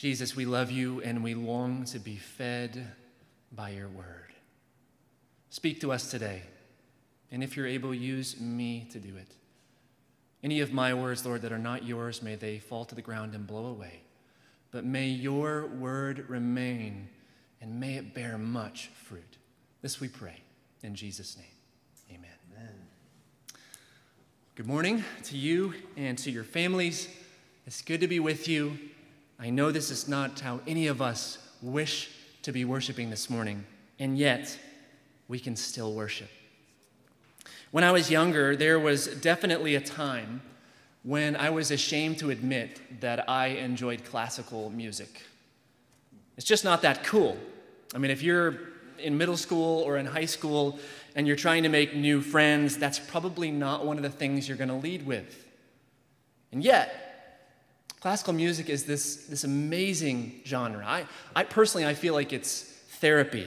Jesus, we love you and we long to be fed by your word. Speak to us today. And if you're able, use me to do it. Any of my words, Lord, that are not yours, may they fall to the ground and blow away. But may your word remain and may it bear much fruit. This we pray in Jesus' name. Amen. Amen. Good morning to you and to your families. It's good to be with you. I know this is not how any of us wish to be worshiping this morning, and yet we can still worship. When I was younger, there was definitely a time when I was ashamed to admit that I enjoyed classical music. It's just not that cool. I mean, if you're in middle school or in high school and you're trying to make new friends, that's probably not one of the things you're going to lead with. And yet, classical music is this, this amazing genre. I, I personally, I feel like it's therapy.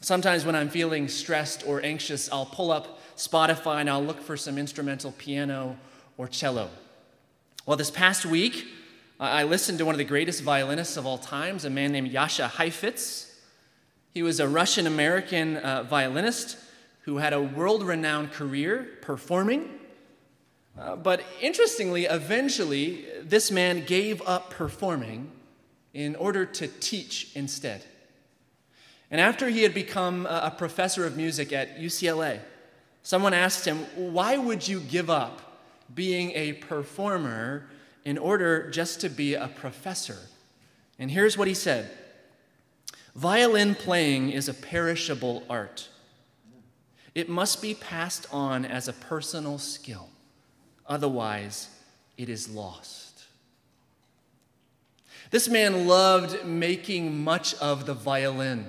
Sometimes when I'm feeling stressed or anxious, I'll pull up Spotify and I'll look for some instrumental piano or cello. Well, this past week, I listened to one of the greatest violinists of all times, a man named Jascha Heifetz. He was a Russian American uh, violinist who had a world renowned career performing. Uh, but interestingly, eventually, this man gave up performing in order to teach instead. And after he had become a professor of music at UCLA, someone asked him, Why would you give up being a performer in order just to be a professor? And here's what he said Violin playing is a perishable art. It must be passed on as a personal skill, otherwise, it is lost. This man loved making much of the violin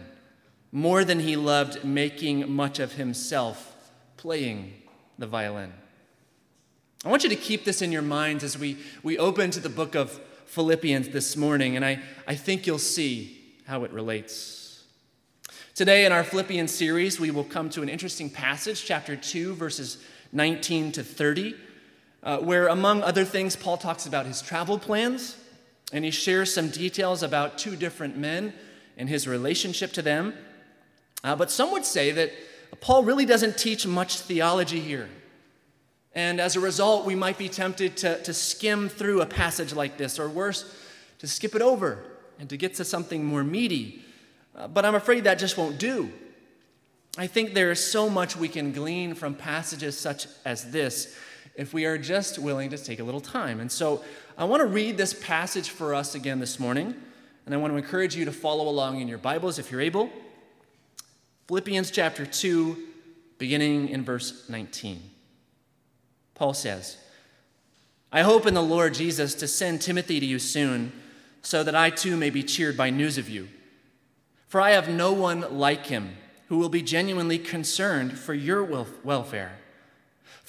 more than he loved making much of himself playing the violin. I want you to keep this in your minds as we, we open to the book of Philippians this morning, and I, I think you'll see how it relates. Today, in our Philippians series, we will come to an interesting passage, chapter 2, verses 19 to 30, uh, where, among other things, Paul talks about his travel plans, and he shares some details about two different men and his relationship to them. Uh, but some would say that Paul really doesn't teach much theology here. And as a result, we might be tempted to, to skim through a passage like this, or worse, to skip it over and to get to something more meaty. Uh, but I'm afraid that just won't do. I think there is so much we can glean from passages such as this if we are just willing to take a little time. And so I want to read this passage for us again this morning, and I want to encourage you to follow along in your Bibles if you're able. Philippians chapter 2, beginning in verse 19. Paul says, I hope in the Lord Jesus to send Timothy to you soon, so that I too may be cheered by news of you. For I have no one like him who will be genuinely concerned for your welfare.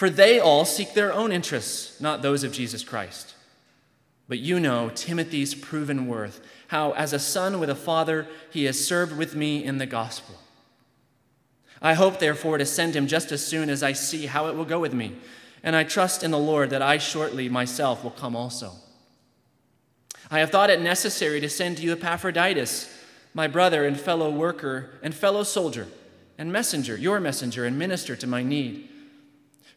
For they all seek their own interests, not those of Jesus Christ. But you know Timothy's proven worth, how as a son with a father he has served with me in the gospel. I hope, therefore, to send him just as soon as I see how it will go with me, and I trust in the Lord that I shortly myself will come also. I have thought it necessary to send to you Epaphroditus, my brother and fellow worker and fellow soldier, and messenger, your messenger and minister to my need.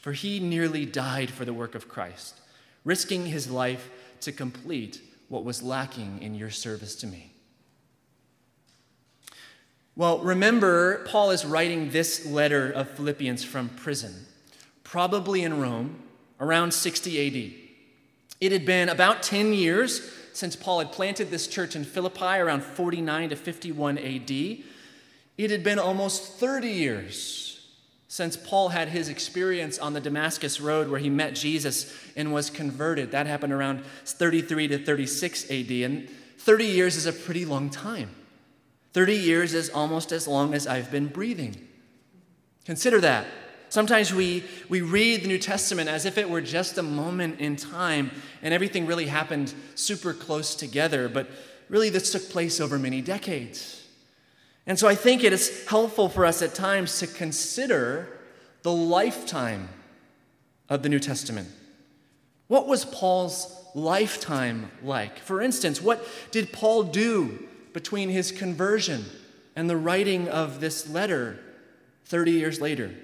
for he nearly died for the work of Christ, risking his life to complete what was lacking in your service to me. Well, remember, Paul is writing this letter of Philippians from prison, probably in Rome, around 60 AD. It had been about 10 years since Paul had planted this church in Philippi, around 49 to 51 AD. It had been almost 30 years since Paul had his experience on the Damascus Road where he met Jesus and was converted. That happened around 33 to 36 AD. And 30 years is a pretty long time. 30 years is almost as long as I've been breathing. Consider that. Sometimes we, we read the New Testament as if it were just a moment in time and everything really happened super close together, but really this took place over many decades. And so I think it is helpful for us at times to consider the lifetime of the New Testament. What was Paul's lifetime like? For instance, what did Paul do between his conversion and the writing of this letter 30 years later?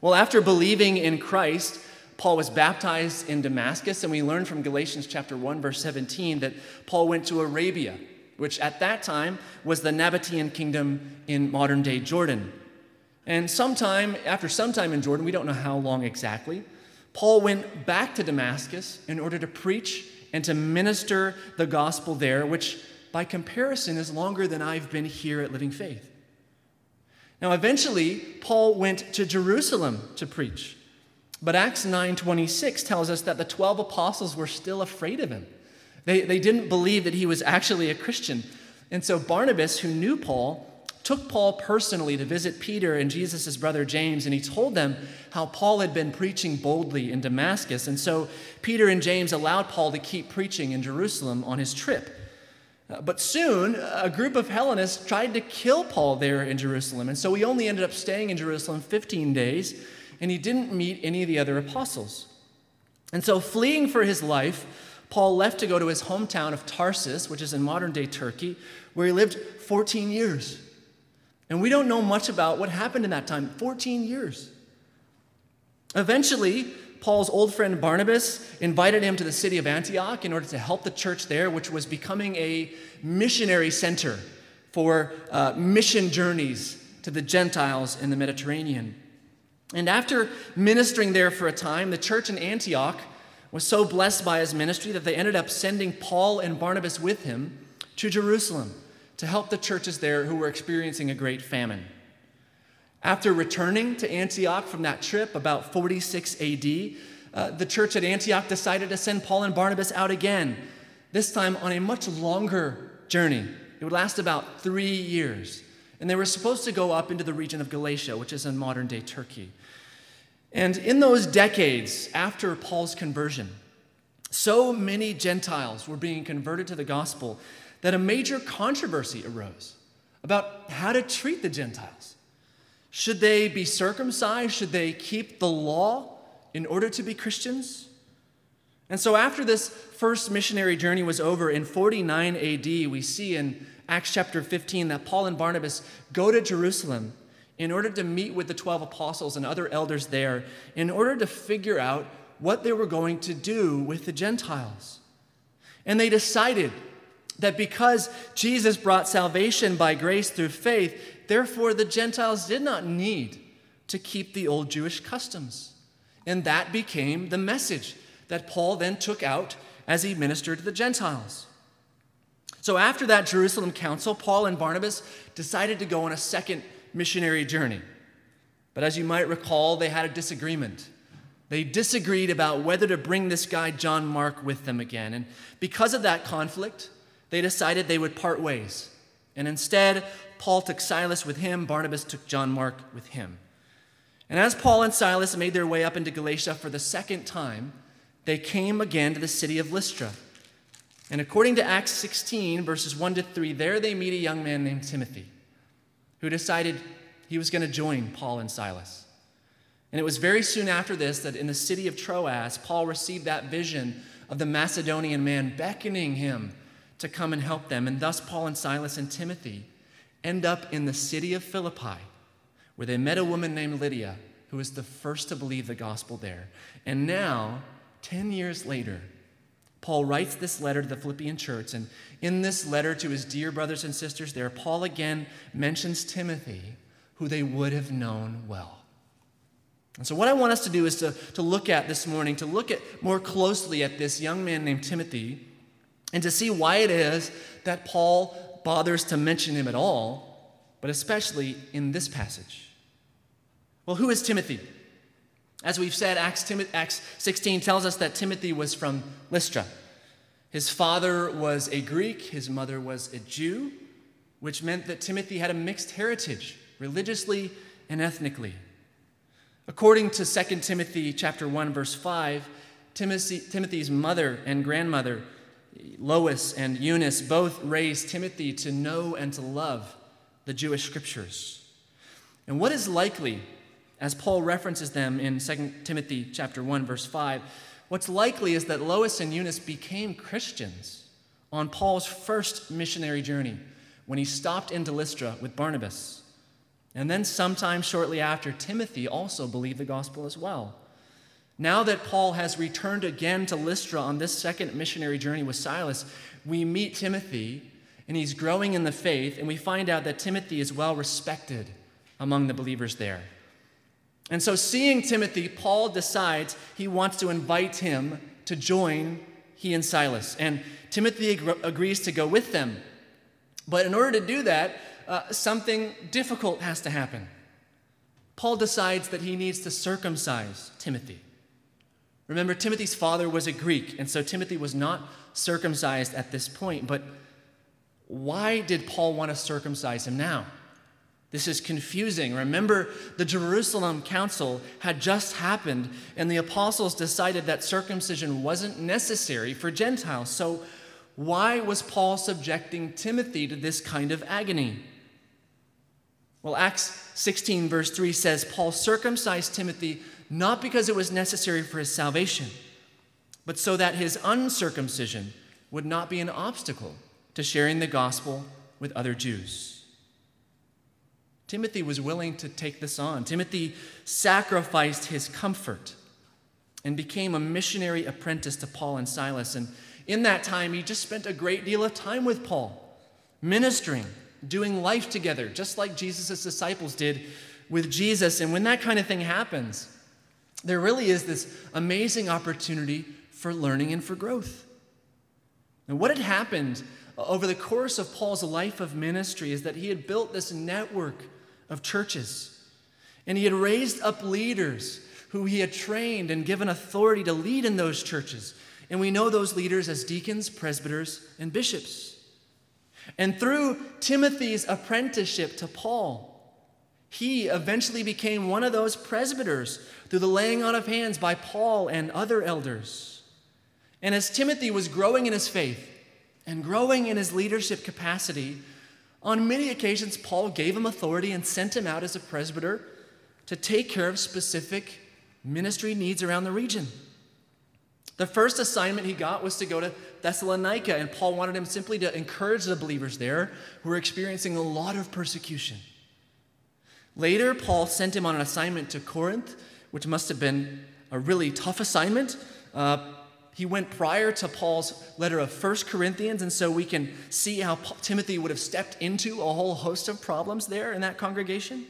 Well, after believing in Christ, Paul was baptized in Damascus, and we learn from Galatians chapter 1, verse 17, that Paul went to Arabia, which at that time was the Nabatean kingdom in modern day Jordan. And sometime, after some time in Jordan, we don't know how long exactly, Paul went back to Damascus in order to preach and to minister the gospel there, which by comparison is longer than I've been here at Living Faith. Now, eventually, Paul went to Jerusalem to preach. But Acts 9:26 tells us that the 12 apostles were still afraid of him. They, they didn't believe that he was actually a Christian. And so Barnabas, who knew Paul, took Paul personally to visit Peter and Jesus' brother James, and he told them how Paul had been preaching boldly in Damascus. And so Peter and James allowed Paul to keep preaching in Jerusalem on his trip. Uh, but soon, a group of Hellenists tried to kill Paul there in Jerusalem. And so he only ended up staying in Jerusalem 15 days, and he didn't meet any of the other apostles. And so, fleeing for his life, Paul left to go to his hometown of Tarsus, which is in modern day Turkey, where he lived 14 years. And we don't know much about what happened in that time 14 years. Eventually, Paul's old friend Barnabas invited him to the city of Antioch in order to help the church there, which was becoming a missionary center for uh, mission journeys to the Gentiles in the Mediterranean. And after ministering there for a time, the church in Antioch was so blessed by his ministry that they ended up sending Paul and Barnabas with him to Jerusalem to help the churches there who were experiencing a great famine. After returning to Antioch from that trip, about 46 AD, uh, the church at Antioch decided to send Paul and Barnabas out again, this time on a much longer journey. It would last about three years. And they were supposed to go up into the region of Galatia, which is in modern day Turkey. And in those decades after Paul's conversion, so many Gentiles were being converted to the gospel that a major controversy arose about how to treat the Gentiles. Should they be circumcised? Should they keep the law in order to be Christians? And so, after this first missionary journey was over in 49 AD, we see in Acts chapter 15 that Paul and Barnabas go to Jerusalem in order to meet with the 12 apostles and other elders there, in order to figure out what they were going to do with the Gentiles. And they decided that because Jesus brought salvation by grace through faith, therefore the Gentiles did not need to keep the old Jewish customs. And that became the message that Paul then took out as he ministered to the Gentiles. So after that Jerusalem council, Paul and Barnabas decided to go on a second missionary journey. But as you might recall, they had a disagreement. They disagreed about whether to bring this guy, John Mark, with them again. And because of that conflict, they decided they would part ways. And instead, Paul took Silas with him, Barnabas took John Mark with him. And as Paul and Silas made their way up into Galatia for the second time, they came again to the city of Lystra. And according to Acts 16, verses 1 to 3, there they meet a young man named Timothy who decided he was going to join Paul and Silas. And it was very soon after this that in the city of Troas, Paul received that vision of the Macedonian man beckoning him to come and help them. And thus, Paul and Silas and Timothy end up in the city of Philippi, where they met a woman named Lydia, who was the first to believe the gospel there. And now, 10 years later, Paul writes this letter to the Philippian church. And in this letter to his dear brothers and sisters there, Paul again mentions Timothy, who they would have known well. And so, what I want us to do is to, to look at this morning, to look at more closely at this young man named Timothy and to see why it is that Paul bothers to mention him at all, but especially in this passage. Well, who is Timothy? As we've said, Acts, Acts 16 tells us that Timothy was from Lystra. His father was a Greek, his mother was a Jew, which meant that Timothy had a mixed heritage, religiously and ethnically. According to 2 Timothy chapter 1 verse 5, Timothy, Timothy's mother and grandmother, Lois and Eunice, both raised Timothy to know and to love the Jewish scriptures. And what is likely, as Paul references them in 2 Timothy chapter 1 verse 5, what's likely is that Lois and Eunice became Christians on Paul's first missionary journey when he stopped into Lystra with Barnabas. And then sometime shortly after, Timothy also believed the gospel as well. Now that Paul has returned again to Lystra on this second missionary journey with Silas, we meet Timothy, and he's growing in the faith, and we find out that Timothy is well respected among the believers there. And so, seeing Timothy, Paul decides he wants to invite him to join he and Silas. And Timothy ag- agrees to go with them. But in order to do that, uh, something difficult has to happen. Paul decides that he needs to circumcise Timothy. Remember, Timothy's father was a Greek, and so Timothy was not circumcised at this point. But why did Paul want to circumcise him now? This is confusing. Remember, the Jerusalem Council had just happened, and the apostles decided that circumcision wasn't necessary for Gentiles. So, why was Paul subjecting Timothy to this kind of agony? Well, Acts 16, verse 3 says Paul circumcised Timothy not because it was necessary for his salvation, but so that his uncircumcision would not be an obstacle to sharing the gospel with other Jews. Timothy was willing to take this on. Timothy sacrificed his comfort and became a missionary apprentice to Paul and Silas. And in that time, he just spent a great deal of time with Paul, ministering, doing life together, just like Jesus' disciples did with Jesus. And when that kind of thing happens, there really is this amazing opportunity for learning and for growth. And what had happened over the course of Paul's life of ministry is that he had built this network of churches. And he had raised up leaders who he had trained and given authority to lead in those churches. And we know those leaders as deacons, presbyters, and bishops. And through Timothy's apprenticeship to Paul, he eventually became one of those presbyters through the laying on of hands by Paul and other elders. And as Timothy was growing in his faith and growing in his leadership capacity, on many occasions, Paul gave him authority and sent him out as a presbyter to take care of specific ministry needs around the region. The first assignment he got was to go to Thessalonica, and Paul wanted him simply to encourage the believers there who were experiencing a lot of persecution. Later, Paul sent him on an assignment to Corinth, which must have been a really tough assignment. Uh, he went prior to Paul's letter of First Corinthians, and so we can see how Paul, Timothy would have stepped into a whole host of problems there in that congregation.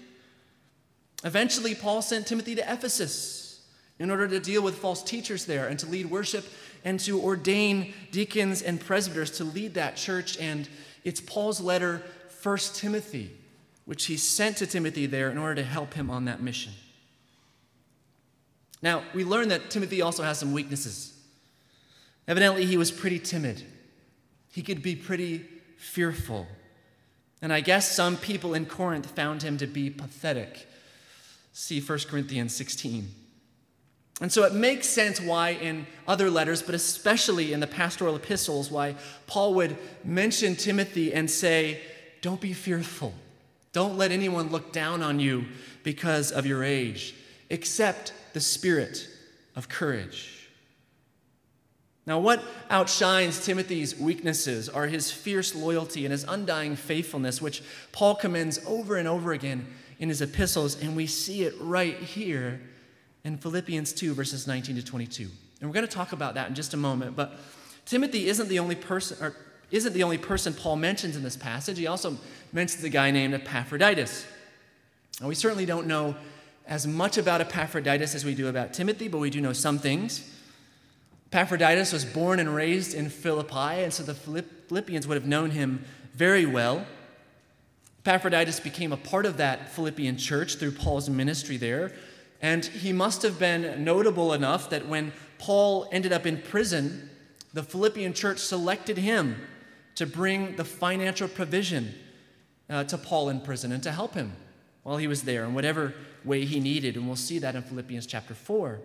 Eventually, Paul sent Timothy to Ephesus in order to deal with false teachers there and to lead worship and to ordain deacons and presbyters to lead that church. And it's Paul's letter, First Timothy, which he sent to Timothy there in order to help him on that mission. Now, we learn that Timothy also has some weaknesses. Evidently, he was pretty timid, he could be pretty fearful. And I guess some people in Corinth found him to be pathetic. See 1 Corinthians 16. And so it makes sense why, in other letters, but especially in the pastoral epistles, why Paul would mention Timothy and say, Don't be fearful. Don't let anyone look down on you because of your age, except the spirit of courage. Now, what outshines Timothy's weaknesses are his fierce loyalty and his undying faithfulness, which Paul commends over and over again in his epistles, and we see it right here in Philippians 2, verses 19 to 22. And we're going to talk about that in just a moment, but Timothy isn't the only person, or isn't the only person Paul mentions in this passage. He also mentions a guy named Epaphroditus. Now, we certainly don't know as much about Epaphroditus as we do about Timothy, but we do know some things. Epaphroditus was born and raised in Philippi, and so the Philippians would have known him very well. Epaphroditus became a part of that Philippian church through Paul's ministry there, and he must have been notable enough that when Paul ended up in prison The Philippian church selected him to bring the financial provision uh, to Paul in prison and to help him while he was there in whatever way he needed. And we'll see that in Philippians chapter 4.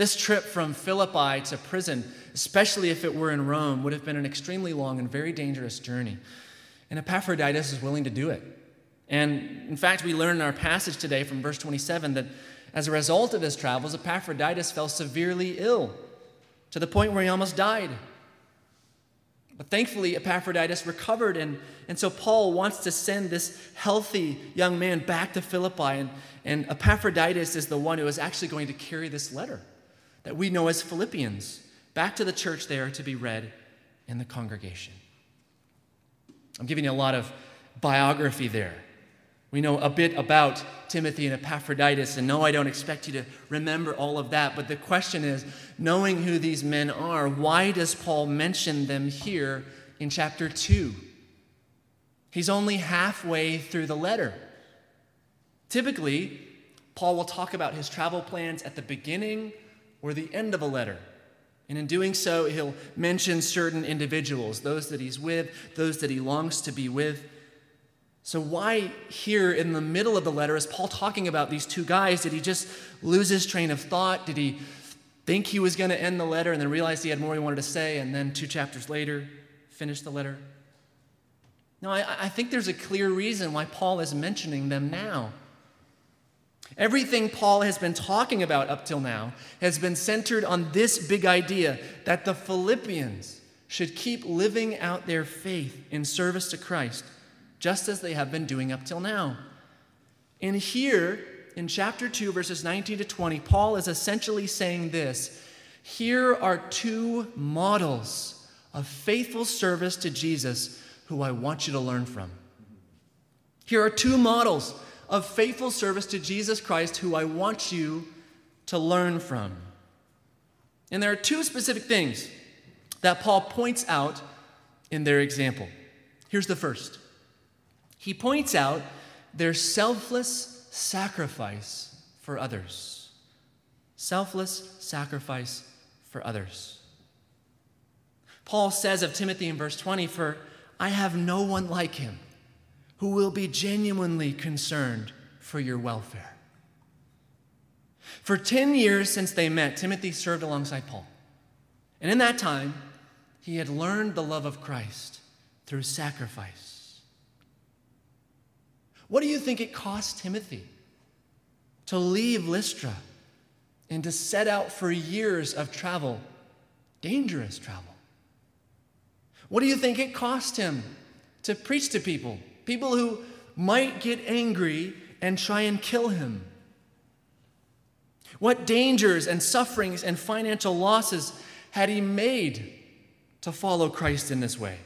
This trip from Philippi to prison, especially if it were in Rome, would have been an extremely long and very dangerous journey. And Epaphroditus is willing to do it. And in fact, we learn in our passage today from verse 27 that as a result of his travels, Epaphroditus fell severely ill to the point where he almost died. But thankfully, Epaphroditus recovered, and, and so Paul wants to send this healthy young man back to Philippi. And, and Epaphroditus is the one who is actually going to carry this letter that we know as Philippians back to the church there to be read in the congregation. I'm giving you a lot of biography there. We know a bit about Timothy and Epaphroditus, and no, I don't expect you to remember all of that. But the question is knowing who these men are, why does Paul mention them here in chapter 2? He's only halfway through the letter. Typically, Paul will talk about his travel plans at the beginning or the end of a letter. And in doing so, he'll mention certain individuals, those that he's with, those that he longs to be with. So, why here in the middle of the letter is Paul talking about these two guys? Did he just lose his train of thought? Did he think he was going to end the letter and then realize he had more he wanted to say and then two chapters later finish the letter? No, I, I think there's a clear reason why Paul is mentioning them now. Everything Paul has been talking about up till now has been centered on this big idea that the Philippians should keep living out their faith in service to Christ just as they have been doing up till now. And here, in chapter 2, verses 19 to 20, Paul is essentially saying this Here are two models of faithful service to Jesus who I want you to learn from. Here are two models of faithful service to Jesus Christ who I want you to learn from. And there are two specific things that Paul points out in their example. Here's the first he points out their selfless sacrifice for others. Selfless sacrifice for others. Paul says of Timothy in verse 20, For I have no one like him who will be genuinely concerned for your welfare. For 10 years since they met, Timothy served alongside Paul. And in that time, he had learned the love of Christ through sacrifice. What do you think it cost Timothy to leave Lystra and to set out for years of travel, dangerous travel? What do you think it cost him to preach to people, people who might get angry and try and kill him? What dangers and sufferings and financial losses had he made to follow Christ in this way?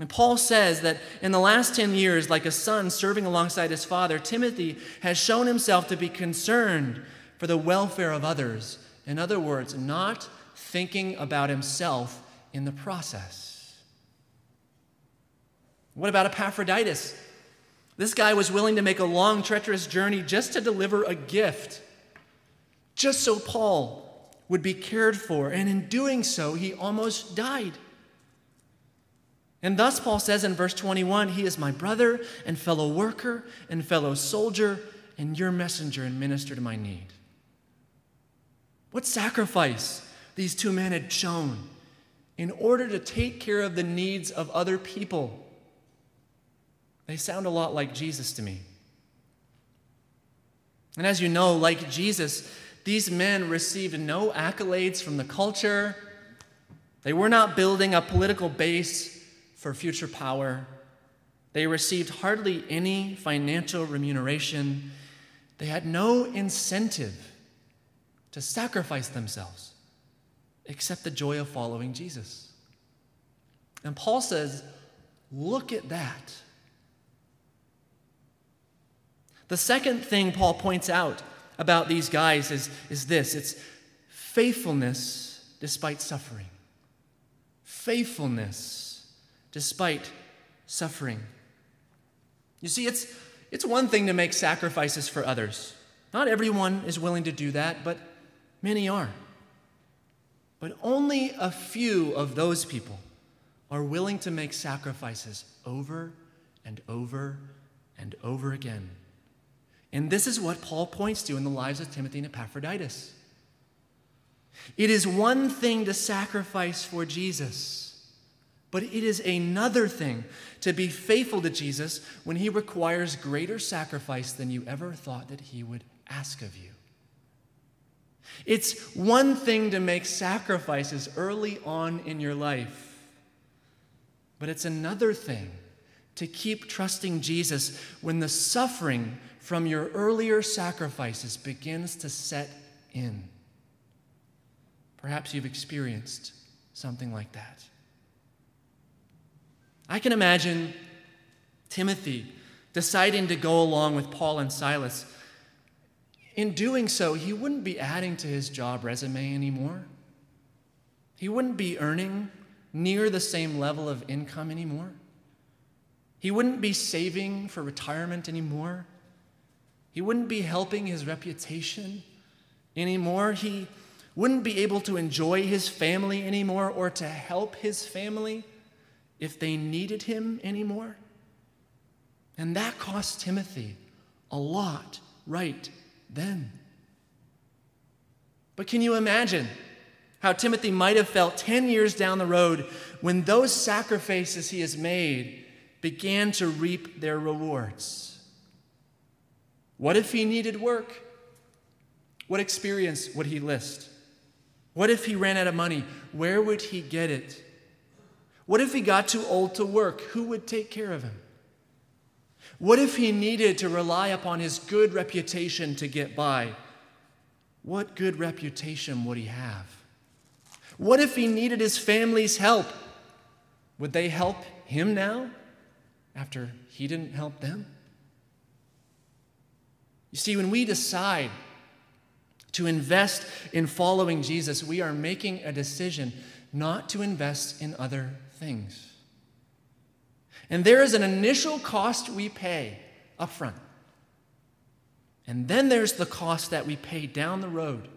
And Paul says that in the last 10 years, like a son serving alongside his father, Timothy has shown himself to be concerned for the welfare of others. In other words, not thinking about himself in the process. What about Epaphroditus? This guy was willing to make a long, treacherous journey just to deliver a gift, just so Paul would be cared for. And in doing so, he almost died. And thus, Paul says in verse 21 He is my brother and fellow worker and fellow soldier and your messenger and minister to my need. What sacrifice these two men had shown in order to take care of the needs of other people. They sound a lot like Jesus to me. And as you know, like Jesus, these men received no accolades from the culture. They were not building a political base for future power. They received hardly any financial remuneration. They had no incentive to sacrifice themselves except the joy of following Jesus. And Paul says, Look at that. The second thing Paul points out about these guys is, is this it's faithfulness despite suffering. Faithfulness despite suffering. You see, it's, it's one thing to make sacrifices for others. Not everyone is willing to do that, but many are. But only a few of those people are willing to make sacrifices over and over and over again. And this is what Paul points to in the lives of Timothy and Epaphroditus. It is one thing to sacrifice for Jesus, but it is another thing to be faithful to Jesus when he requires greater sacrifice than you ever thought that he would ask of you. It's one thing to make sacrifices early on in your life, but it's another thing to keep trusting Jesus when the suffering from your earlier sacrifices begins to set in. Perhaps you've experienced something like that. I can imagine Timothy deciding to go along with Paul and Silas. In doing so, he wouldn't be adding to his job resume anymore. He wouldn't be earning near the same level of income anymore. He wouldn't be saving for retirement anymore. He wouldn't be helping his reputation anymore. He wouldn't be able to enjoy his family anymore or to help his family if they needed him anymore. And that cost Timothy a lot right then. But can you imagine how Timothy might have felt 10 years down the road when those sacrifices he has made began to reap their rewards? What if he needed work? What experience would he list? What if he ran out of money? Where would he get it? What if he got too old to work? Who would take care of him? What if he needed to rely upon his good reputation to get by? What good reputation would he have? What if he needed his family's help? Would they help him now after he didn't help them? You see, when we decide to invest in following Jesus, we are making a decision not to invest in other things. And there is an initial cost we pay up front. And then there's the cost that we pay down the road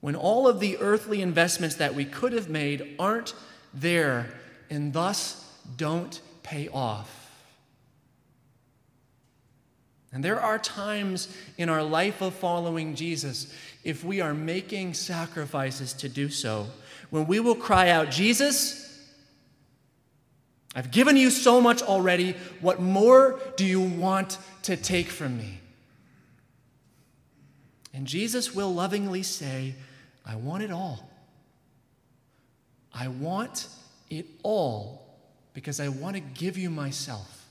when all of the earthly investments that we could have made aren't there and thus don't pay off. And there are times in our life of following Jesus, if we are making sacrifices to do so, when we will cry out, Jesus, I've given you so much already. What more do you want to take from me? And Jesus will lovingly say, I want it all. I want it all because I want to give you myself.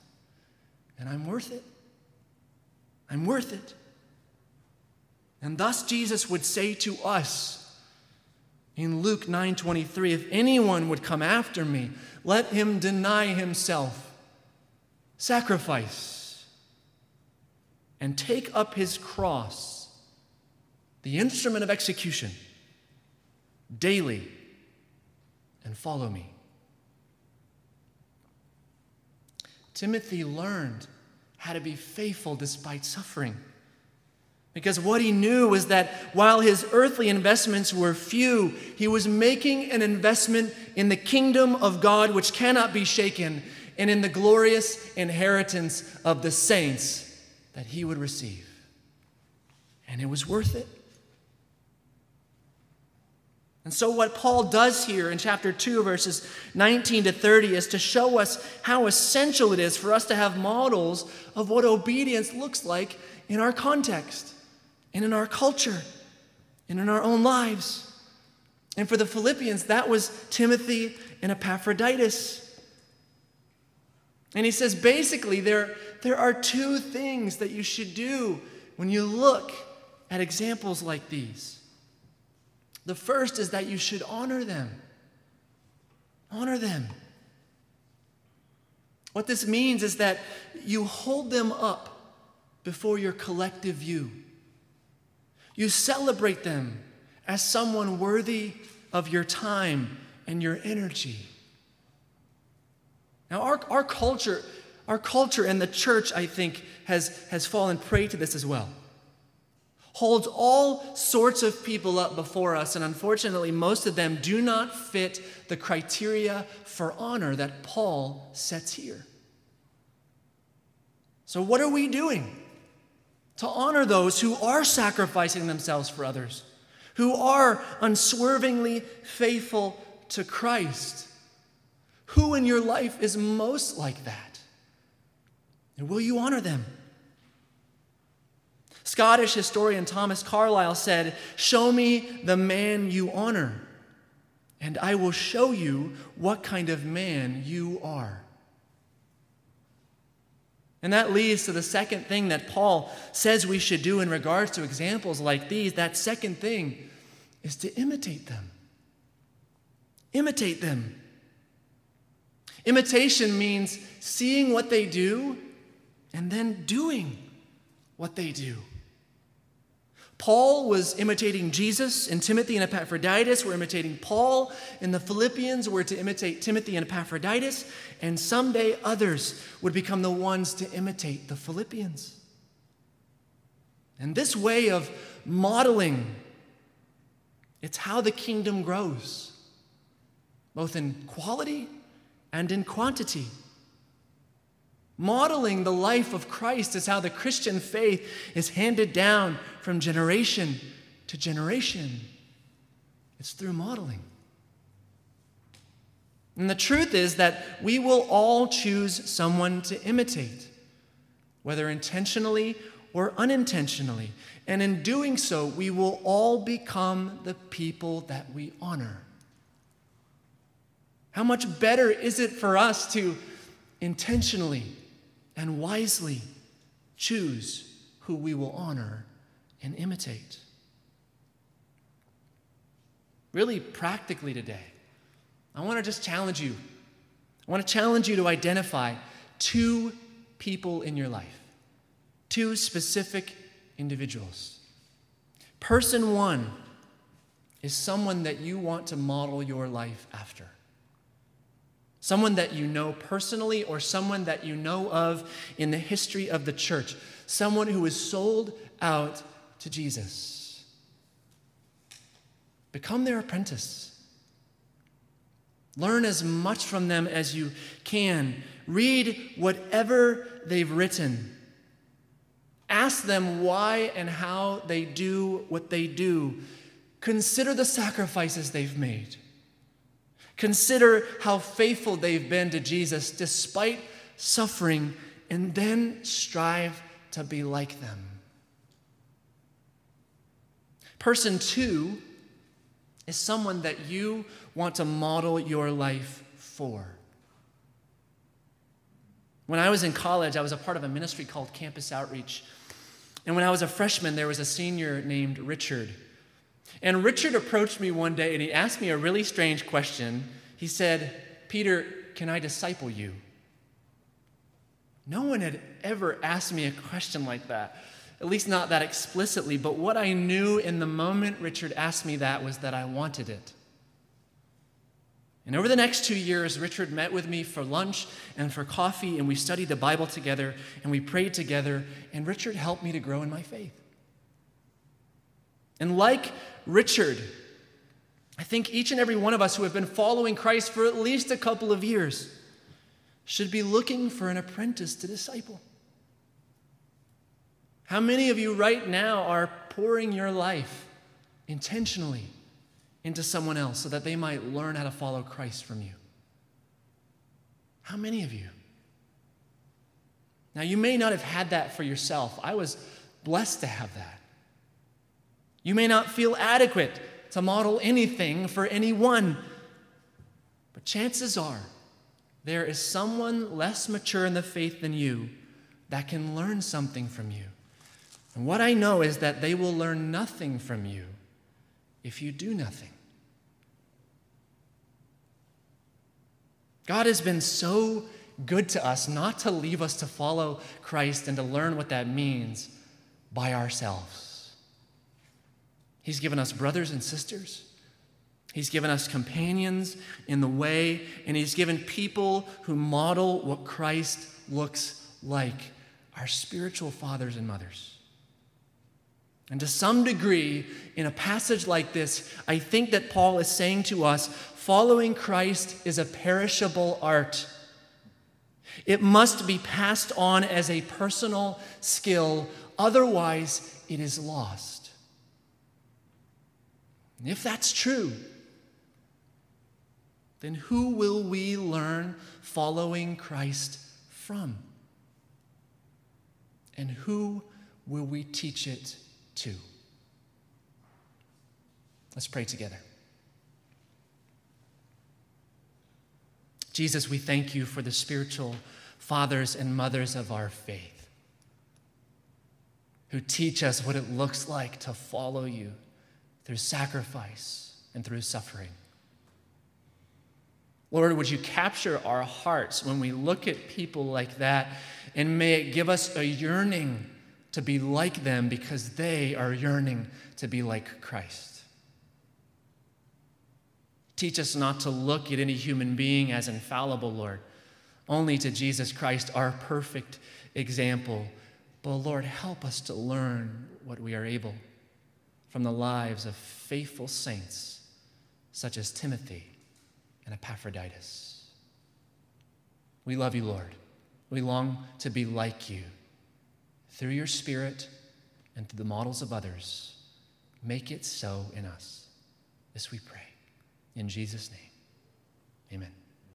And I'm worth it. I'm worth it. And thus Jesus would say to us in Luke 9:23, if anyone would come after me, let him deny himself, sacrifice, and take up his cross, the instrument of execution, daily, and follow me. Timothy learned how to be faithful despite suffering. Because what he knew was that while his earthly investments were few, he was making an investment in the kingdom of God which cannot be shaken and in the glorious inheritance of the saints that he would receive. And it was worth it. And so, what Paul does here in chapter 2, verses 19 to 30, is to show us how essential it is for us to have models of what obedience looks like in our context and in our culture and in our own lives. And for the Philippians, that was Timothy and Epaphroditus. And he says basically, there, there are two things that you should do when you look at examples like these. The first is that you should honor them. Honor them. What this means is that you hold them up before your collective view. You celebrate them as someone worthy of your time and your energy. Now, our, our culture, our culture and the church, I think, has, has fallen prey to this as well holds all sorts of people up before us, and unfortunately, most of them do not fit the criteria for honor that Paul sets here. So, what are we doing to honor those who are sacrificing themselves for others, who are unswervingly faithful to Christ? Who in your life is most like that? And will you honor them? Scottish historian Thomas Carlyle said, Show me the man you honor, and I will show you what kind of man you are. And that leads to the second thing that Paul says we should do in regards to examples like these. That second thing is to imitate them. Imitate them. Imitation means seeing what they do and then doing what they do. Paul was imitating Jesus, and Timothy and Epaphroditus were imitating Paul, and the Philippians were to imitate Timothy and Epaphroditus, and someday others would become the ones to imitate the Philippians. And this way of modeling, it's how the kingdom grows, both in quality and in quantity. Modeling the life of Christ is how the Christian faith is handed down from generation to generation. It's through modeling. And the truth is that we will all choose someone to imitate, whether intentionally or unintentionally. And in doing so, we will all become the people that we honor. How much better is it for us to intentionally and wisely choose who we will honor and imitate. Really, practically today, I want to just challenge you. I want to challenge you to identify two people in your life, two specific individuals. Person one is someone that you want to model your life after someone that you know personally or someone that you know of in the history of the church, someone who is sold out to Jesus. Become their apprentice. Learn as much from them as you can. Read whatever they've written. Ask them why and how they do what they do. Consider the sacrifices they've made. Consider how faithful they've been to Jesus despite suffering, and then strive to be like them. Person two is someone that you want to model your life for. When I was in college, I was a part of a ministry called Campus Outreach. And when I was a freshman, there was a senior named Richard. And Richard approached me one day and he asked me a really strange question. He said, Peter, can I disciple you? No one had ever asked me a question like that, at least not that explicitly. But what I knew in the moment Richard asked me that was that I wanted it. And over the next two years, Richard met with me for lunch and for coffee, and we studied the Bible together and we prayed together, and Richard helped me to grow in my faith. And like Richard, I think each and every one of us who have been following Christ for at least a couple of years should be looking for an apprentice to disciple. How many of you right now are pouring your life intentionally into someone else so that they might learn how to follow Christ from you? How many of you? Now, you may not have had that for yourself. I was blessed to have that. You may not feel adequate to model anything for anyone, but chances are there is someone less mature in the faith than you that can learn something from you. And what I know is that they will learn nothing from you if you do nothing. God has been so good to us not to leave us to follow Christ and to learn what that means by ourselves. He's given us brothers and sisters. He's given us companions in the way, and He's given people who model what Christ looks like our spiritual fathers and mothers. And to some degree, in a passage like this, I think that Paul is saying to us following Christ is a perishable art. It must be passed on as a personal skill, otherwise, it is lost. And if that's true, then who will we learn following Christ from? And who will we teach it to? Let's pray together. Jesus, we thank you for the spiritual fathers and mothers of our faith who teach us what it looks like to follow you through sacrifice and through suffering. Lord, would you capture our hearts when we look at people like that, and may it give us a yearning to be like them because they are yearning to be like Christ. Teach us not to look at any human being as infallible, Lord, only to Jesus Christ, our perfect example. But Lord, help us to learn what we are able from the lives of faithful saints such as Timothy and Epaphroditus. We love you, Lord. We long to be like you. Through your Spirit and through the models of others, make it so in us. This we pray. In Jesus' name, amen.